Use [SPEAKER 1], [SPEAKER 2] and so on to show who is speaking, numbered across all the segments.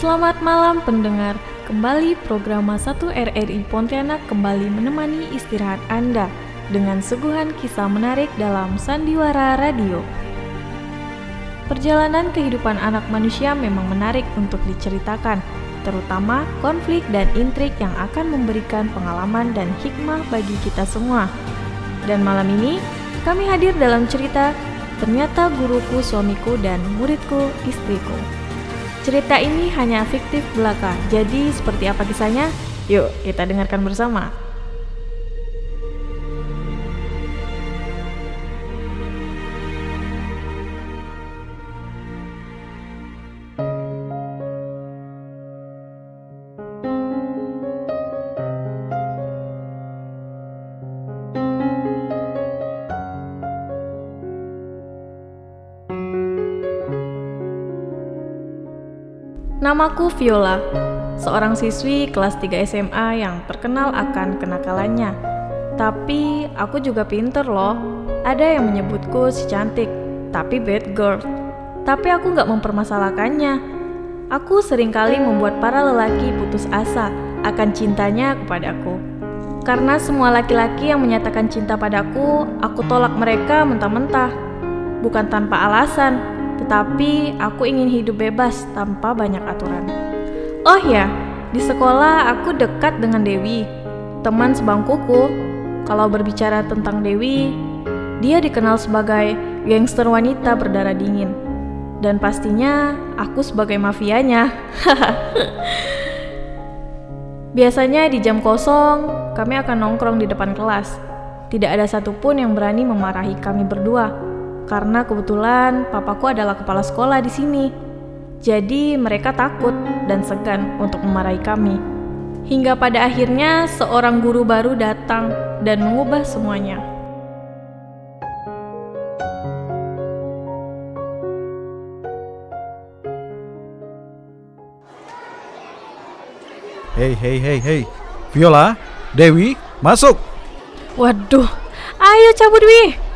[SPEAKER 1] Selamat malam pendengar. Kembali program 1 RRI Pontianak kembali menemani istirahat Anda dengan suguhan kisah menarik dalam Sandiwara Radio. Perjalanan kehidupan anak manusia memang menarik untuk diceritakan, terutama konflik dan intrik yang akan memberikan pengalaman dan hikmah bagi kita semua. Dan malam ini, kami hadir dalam cerita Ternyata guruku, suamiku, dan muridku, istriku. Cerita ini hanya fiktif belaka, jadi seperti apa kisahnya? Yuk, kita dengarkan bersama. Namaku Viola, seorang siswi kelas 3 SMA yang terkenal akan kenakalannya. Tapi aku juga pinter loh. Ada yang menyebutku si cantik, tapi bad girl. Tapi aku gak mempermasalahkannya. Aku sering kali membuat para lelaki putus asa akan cintanya kepadaku. Karena semua laki-laki yang menyatakan cinta padaku, aku tolak mereka mentah-mentah. Bukan tanpa alasan, tetapi aku ingin hidup bebas tanpa banyak aturan. Oh ya, di sekolah aku dekat dengan Dewi, teman sebangkuku. Kalau berbicara tentang Dewi, dia dikenal sebagai gangster wanita berdarah dingin. Dan pastinya aku sebagai mafianya. Biasanya di jam kosong, kami akan nongkrong di depan kelas. Tidak ada satupun yang berani memarahi kami berdua karena kebetulan papaku adalah kepala sekolah di sini. Jadi mereka takut dan segan untuk memarahi kami. Hingga pada akhirnya seorang guru baru datang dan mengubah semuanya.
[SPEAKER 2] Hei, hei, hei, hei. Viola, Dewi, masuk.
[SPEAKER 1] Waduh, ayo cabut Wi.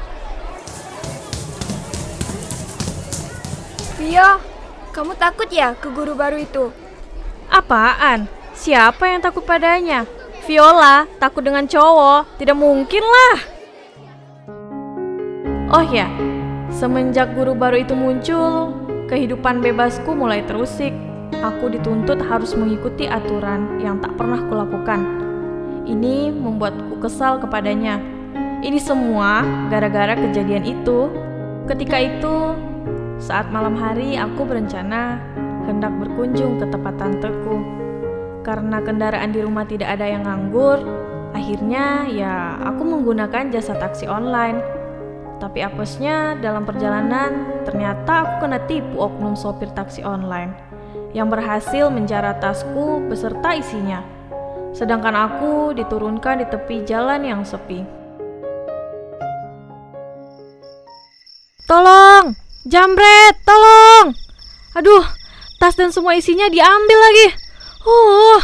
[SPEAKER 3] Vio, kamu takut ya ke guru baru itu?
[SPEAKER 1] Apaan? Siapa yang takut padanya? Viola, takut dengan cowok? Tidak mungkin lah. Oh ya, semenjak guru baru itu muncul, kehidupan bebasku mulai terusik. Aku dituntut harus mengikuti aturan yang tak pernah kulakukan. Ini membuatku kesal kepadanya. Ini semua gara-gara kejadian itu. Ketika itu, saat malam hari aku berencana hendak berkunjung ke tempat tanteku. Karena kendaraan di rumah tidak ada yang nganggur, akhirnya ya aku menggunakan jasa taksi online. Tapi apesnya dalam perjalanan ternyata aku kena tipu oknum sopir taksi online yang berhasil menjara tasku beserta isinya. Sedangkan aku diturunkan di tepi jalan yang sepi. Tolong, Jambret, tolong! Aduh, tas dan semua isinya diambil lagi. Uh.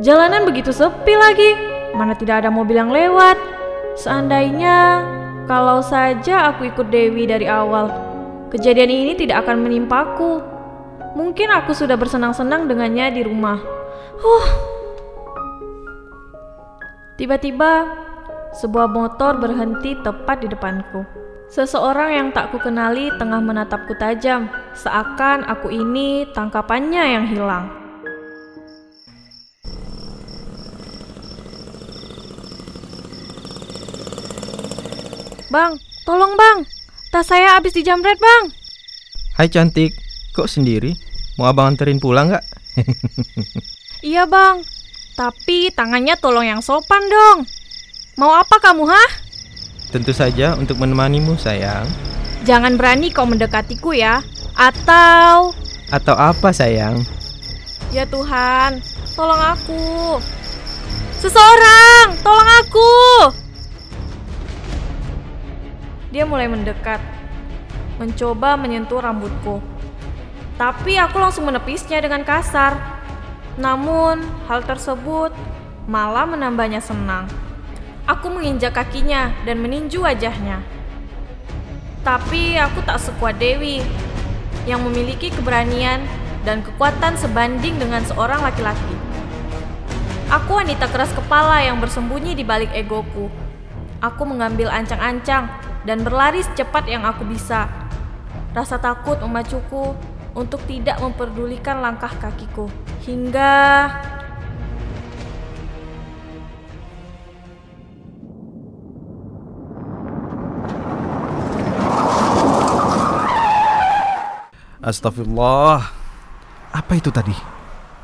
[SPEAKER 1] Jalanan begitu sepi lagi. Mana tidak ada mobil yang lewat. Seandainya kalau saja aku ikut Dewi dari awal, kejadian ini tidak akan menimpaku. Mungkin aku sudah bersenang-senang dengannya di rumah. Huh. Tiba-tiba sebuah motor berhenti tepat di depanku. Seseorang yang tak kukenali tengah menatapku tajam, seakan aku ini tangkapannya yang hilang. Bang, tolong bang, tas saya habis dijamret bang.
[SPEAKER 4] Hai cantik, kok sendiri? Mau abang anterin pulang nggak?
[SPEAKER 1] iya bang, tapi tangannya tolong yang sopan dong. Mau apa kamu, hah?
[SPEAKER 4] Tentu saja untuk menemanimu, sayang.
[SPEAKER 1] Jangan berani kau mendekatiku ya. Atau...
[SPEAKER 4] Atau apa, sayang?
[SPEAKER 1] Ya Tuhan, tolong aku. Seseorang, tolong aku. Dia mulai mendekat, mencoba menyentuh rambutku. Tapi aku langsung menepisnya dengan kasar. Namun, hal tersebut malah menambahnya senang. Aku menginjak kakinya dan meninju wajahnya. Tapi aku tak sekuat Dewi yang memiliki keberanian dan kekuatan sebanding dengan seorang laki-laki. Aku wanita keras kepala yang bersembunyi di balik egoku. Aku mengambil ancang-ancang dan berlari secepat yang aku bisa. Rasa takut memacuku untuk tidak memperdulikan langkah kakiku. Hingga
[SPEAKER 2] Astagfirullah. Apa itu tadi?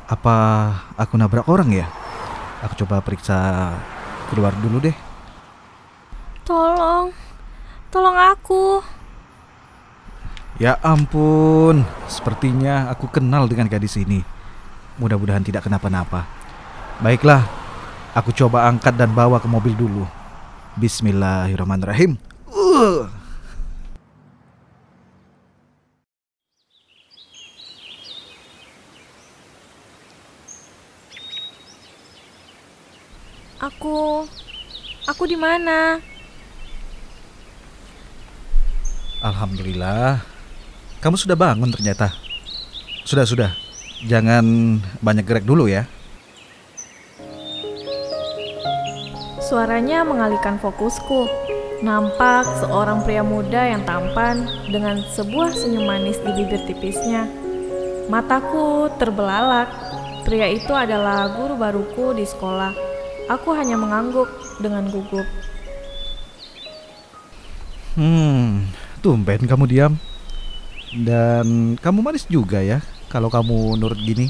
[SPEAKER 2] Apa aku nabrak orang ya? Aku coba periksa keluar dulu deh.
[SPEAKER 1] tolong, tolong aku.
[SPEAKER 2] Ya ampun, sepertinya aku kenal dengan gadis ini. Mudah-mudahan tidak kenapa-napa. Baiklah, aku coba angkat dan bawa ke mobil dulu. Bismillahirrahmanirrahim. Uh.
[SPEAKER 1] Aku, aku di mana?
[SPEAKER 2] Alhamdulillah. Kamu sudah bangun ternyata. Sudah, sudah. Jangan banyak gerak dulu ya.
[SPEAKER 1] Suaranya mengalihkan fokusku. Nampak seorang pria muda yang tampan dengan sebuah senyum manis di bibir tipisnya. Mataku terbelalak. Pria itu adalah guru baruku di sekolah. Aku hanya mengangguk dengan gugup.
[SPEAKER 2] Hmm, tumben kamu diam. Dan kamu manis juga ya kalau kamu nurut gini.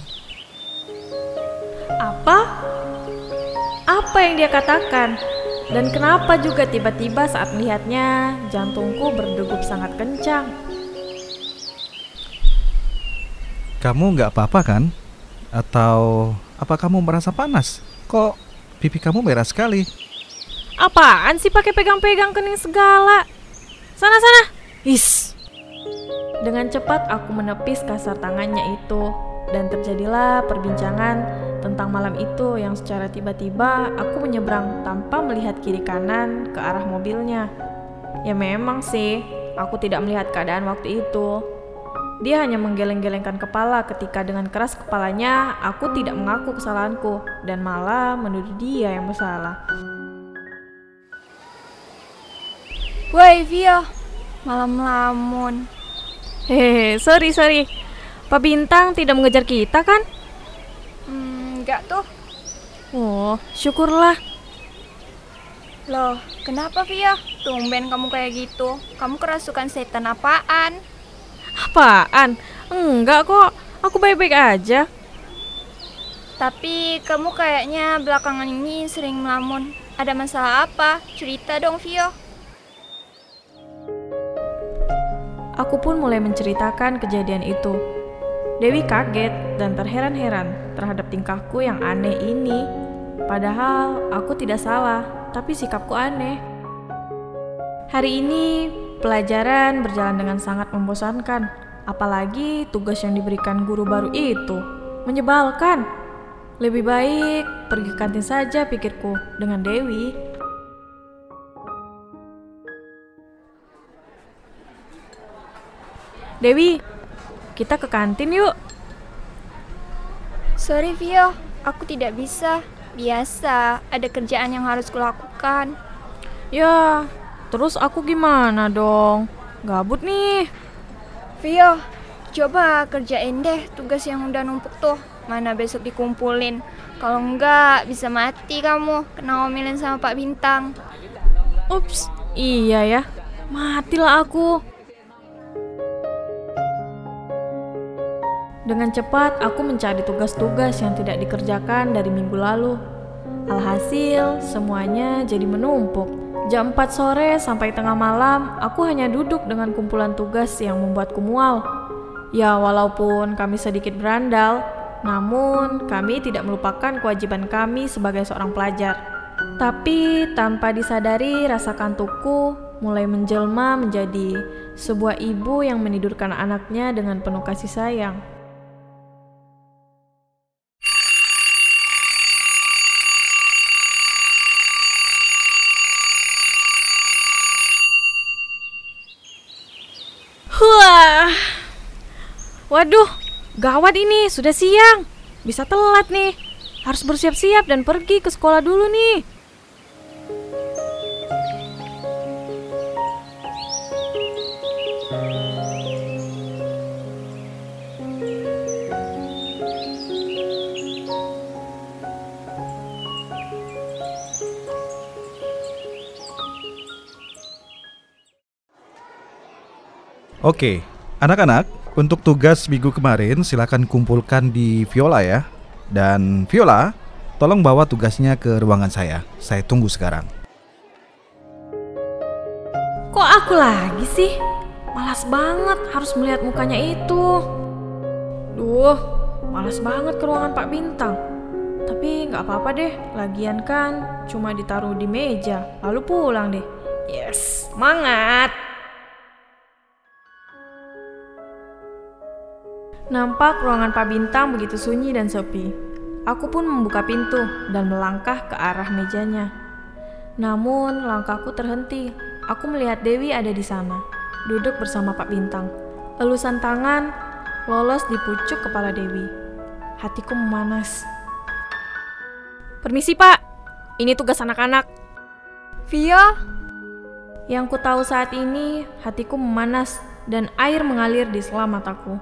[SPEAKER 1] Apa? Apa yang dia katakan? Dan kenapa juga tiba-tiba saat melihatnya jantungku berdegup sangat kencang?
[SPEAKER 2] Kamu nggak apa-apa kan? Atau apa kamu merasa panas? Kok pipi kamu merah sekali?
[SPEAKER 1] Apaan sih pakai pegang-pegang kening segala? Sana sana. Is. Dengan cepat aku menepis kasar tangannya itu dan terjadilah perbincangan tentang malam itu yang secara tiba-tiba aku menyeberang tanpa melihat kiri kanan ke arah mobilnya. Ya memang sih, aku tidak melihat keadaan waktu itu. Dia hanya menggeleng-gelengkan kepala ketika dengan keras kepalanya aku tidak mengaku kesalahanku dan malah menuduh dia yang bersalah.
[SPEAKER 3] Woi Vio, malam lamun.
[SPEAKER 1] Hehe, sorry sorry. Pak Bintang tidak mengejar kita kan?
[SPEAKER 3] Hmm, enggak tuh.
[SPEAKER 1] Oh, syukurlah.
[SPEAKER 3] Loh, kenapa Vio? Tumben kamu kayak gitu. Kamu kerasukan setan apaan?
[SPEAKER 1] Apaan? Enggak kok, aku baik-baik aja.
[SPEAKER 3] Tapi kamu kayaknya belakangan ini sering melamun. Ada masalah apa? Cerita dong Vio.
[SPEAKER 1] Aku pun mulai menceritakan kejadian itu. Dewi kaget dan terheran-heran terhadap tingkahku yang aneh ini. Padahal aku tidak salah, tapi sikapku aneh. Hari ini pelajaran berjalan dengan sangat membosankan, apalagi tugas yang diberikan guru baru itu menyebalkan. Lebih baik pergi kantin saja pikirku dengan Dewi. Dewi, kita ke kantin yuk.
[SPEAKER 3] Sorry Vio, aku tidak bisa. Biasa, ada kerjaan yang harus kulakukan.
[SPEAKER 1] Ya, terus aku gimana dong? Gabut nih.
[SPEAKER 3] Vio, coba kerjain deh tugas yang udah numpuk tuh. Mana besok dikumpulin. Kalau enggak, bisa mati kamu. Kena omelin sama Pak Bintang.
[SPEAKER 1] Ups, iya ya. Matilah aku. Dengan cepat aku mencari tugas-tugas yang tidak dikerjakan dari minggu lalu. Alhasil, semuanya jadi menumpuk. Jam 4 sore sampai tengah malam, aku hanya duduk dengan kumpulan tugas yang membuatku mual. Ya, walaupun kami sedikit berandal, namun kami tidak melupakan kewajiban kami sebagai seorang pelajar. Tapi tanpa disadari rasa kantukku mulai menjelma menjadi sebuah ibu yang menidurkan anaknya dengan penuh kasih sayang. Waduh, gawat ini, sudah siang. Bisa telat nih. Harus bersiap-siap dan pergi ke sekolah dulu nih.
[SPEAKER 2] Oke, anak-anak, untuk tugas minggu kemarin silakan kumpulkan di Viola ya. Dan Viola, tolong bawa tugasnya ke ruangan saya. Saya tunggu sekarang.
[SPEAKER 1] Kok aku lagi sih? Malas banget harus melihat mukanya itu. Duh, malas banget ke ruangan Pak Bintang. Tapi nggak apa-apa deh, lagian kan cuma ditaruh di meja, lalu pulang deh. Yes, semangat! Nampak ruangan Pak Bintang begitu sunyi dan sepi. Aku pun membuka pintu dan melangkah ke arah mejanya. Namun langkahku terhenti. Aku melihat Dewi ada di sana, duduk bersama Pak Bintang. Elusan tangan lolos di pucuk kepala Dewi. Hatiku memanas. Permisi Pak, ini tugas anak-anak.
[SPEAKER 3] Vio,
[SPEAKER 1] Yang ku tahu saat ini, hatiku memanas dan air mengalir di sela mataku.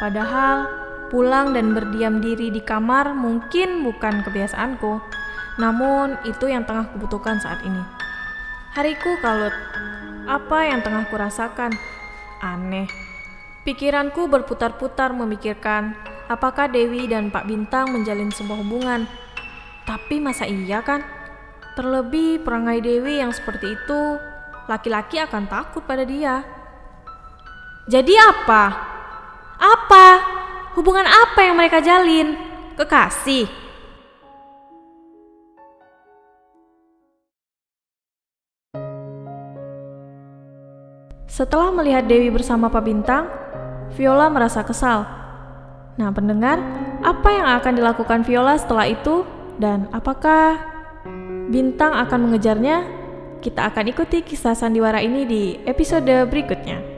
[SPEAKER 1] Padahal pulang dan berdiam diri di kamar mungkin bukan kebiasaanku. Namun itu yang tengah kubutuhkan saat ini. Hariku kalut. Apa yang tengah kurasakan? Aneh. Pikiranku berputar-putar memikirkan apakah Dewi dan Pak Bintang menjalin sebuah hubungan. Tapi masa iya kan? Terlebih perangai Dewi yang seperti itu, laki-laki akan takut pada dia. Jadi apa? Apa? Hubungan apa yang mereka jalin? Kekasih? Setelah melihat Dewi bersama Pak Bintang, Viola merasa kesal. Nah, pendengar, apa yang akan dilakukan Viola setelah itu dan apakah Bintang akan mengejarnya? Kita akan ikuti kisah sandiwara ini di episode berikutnya.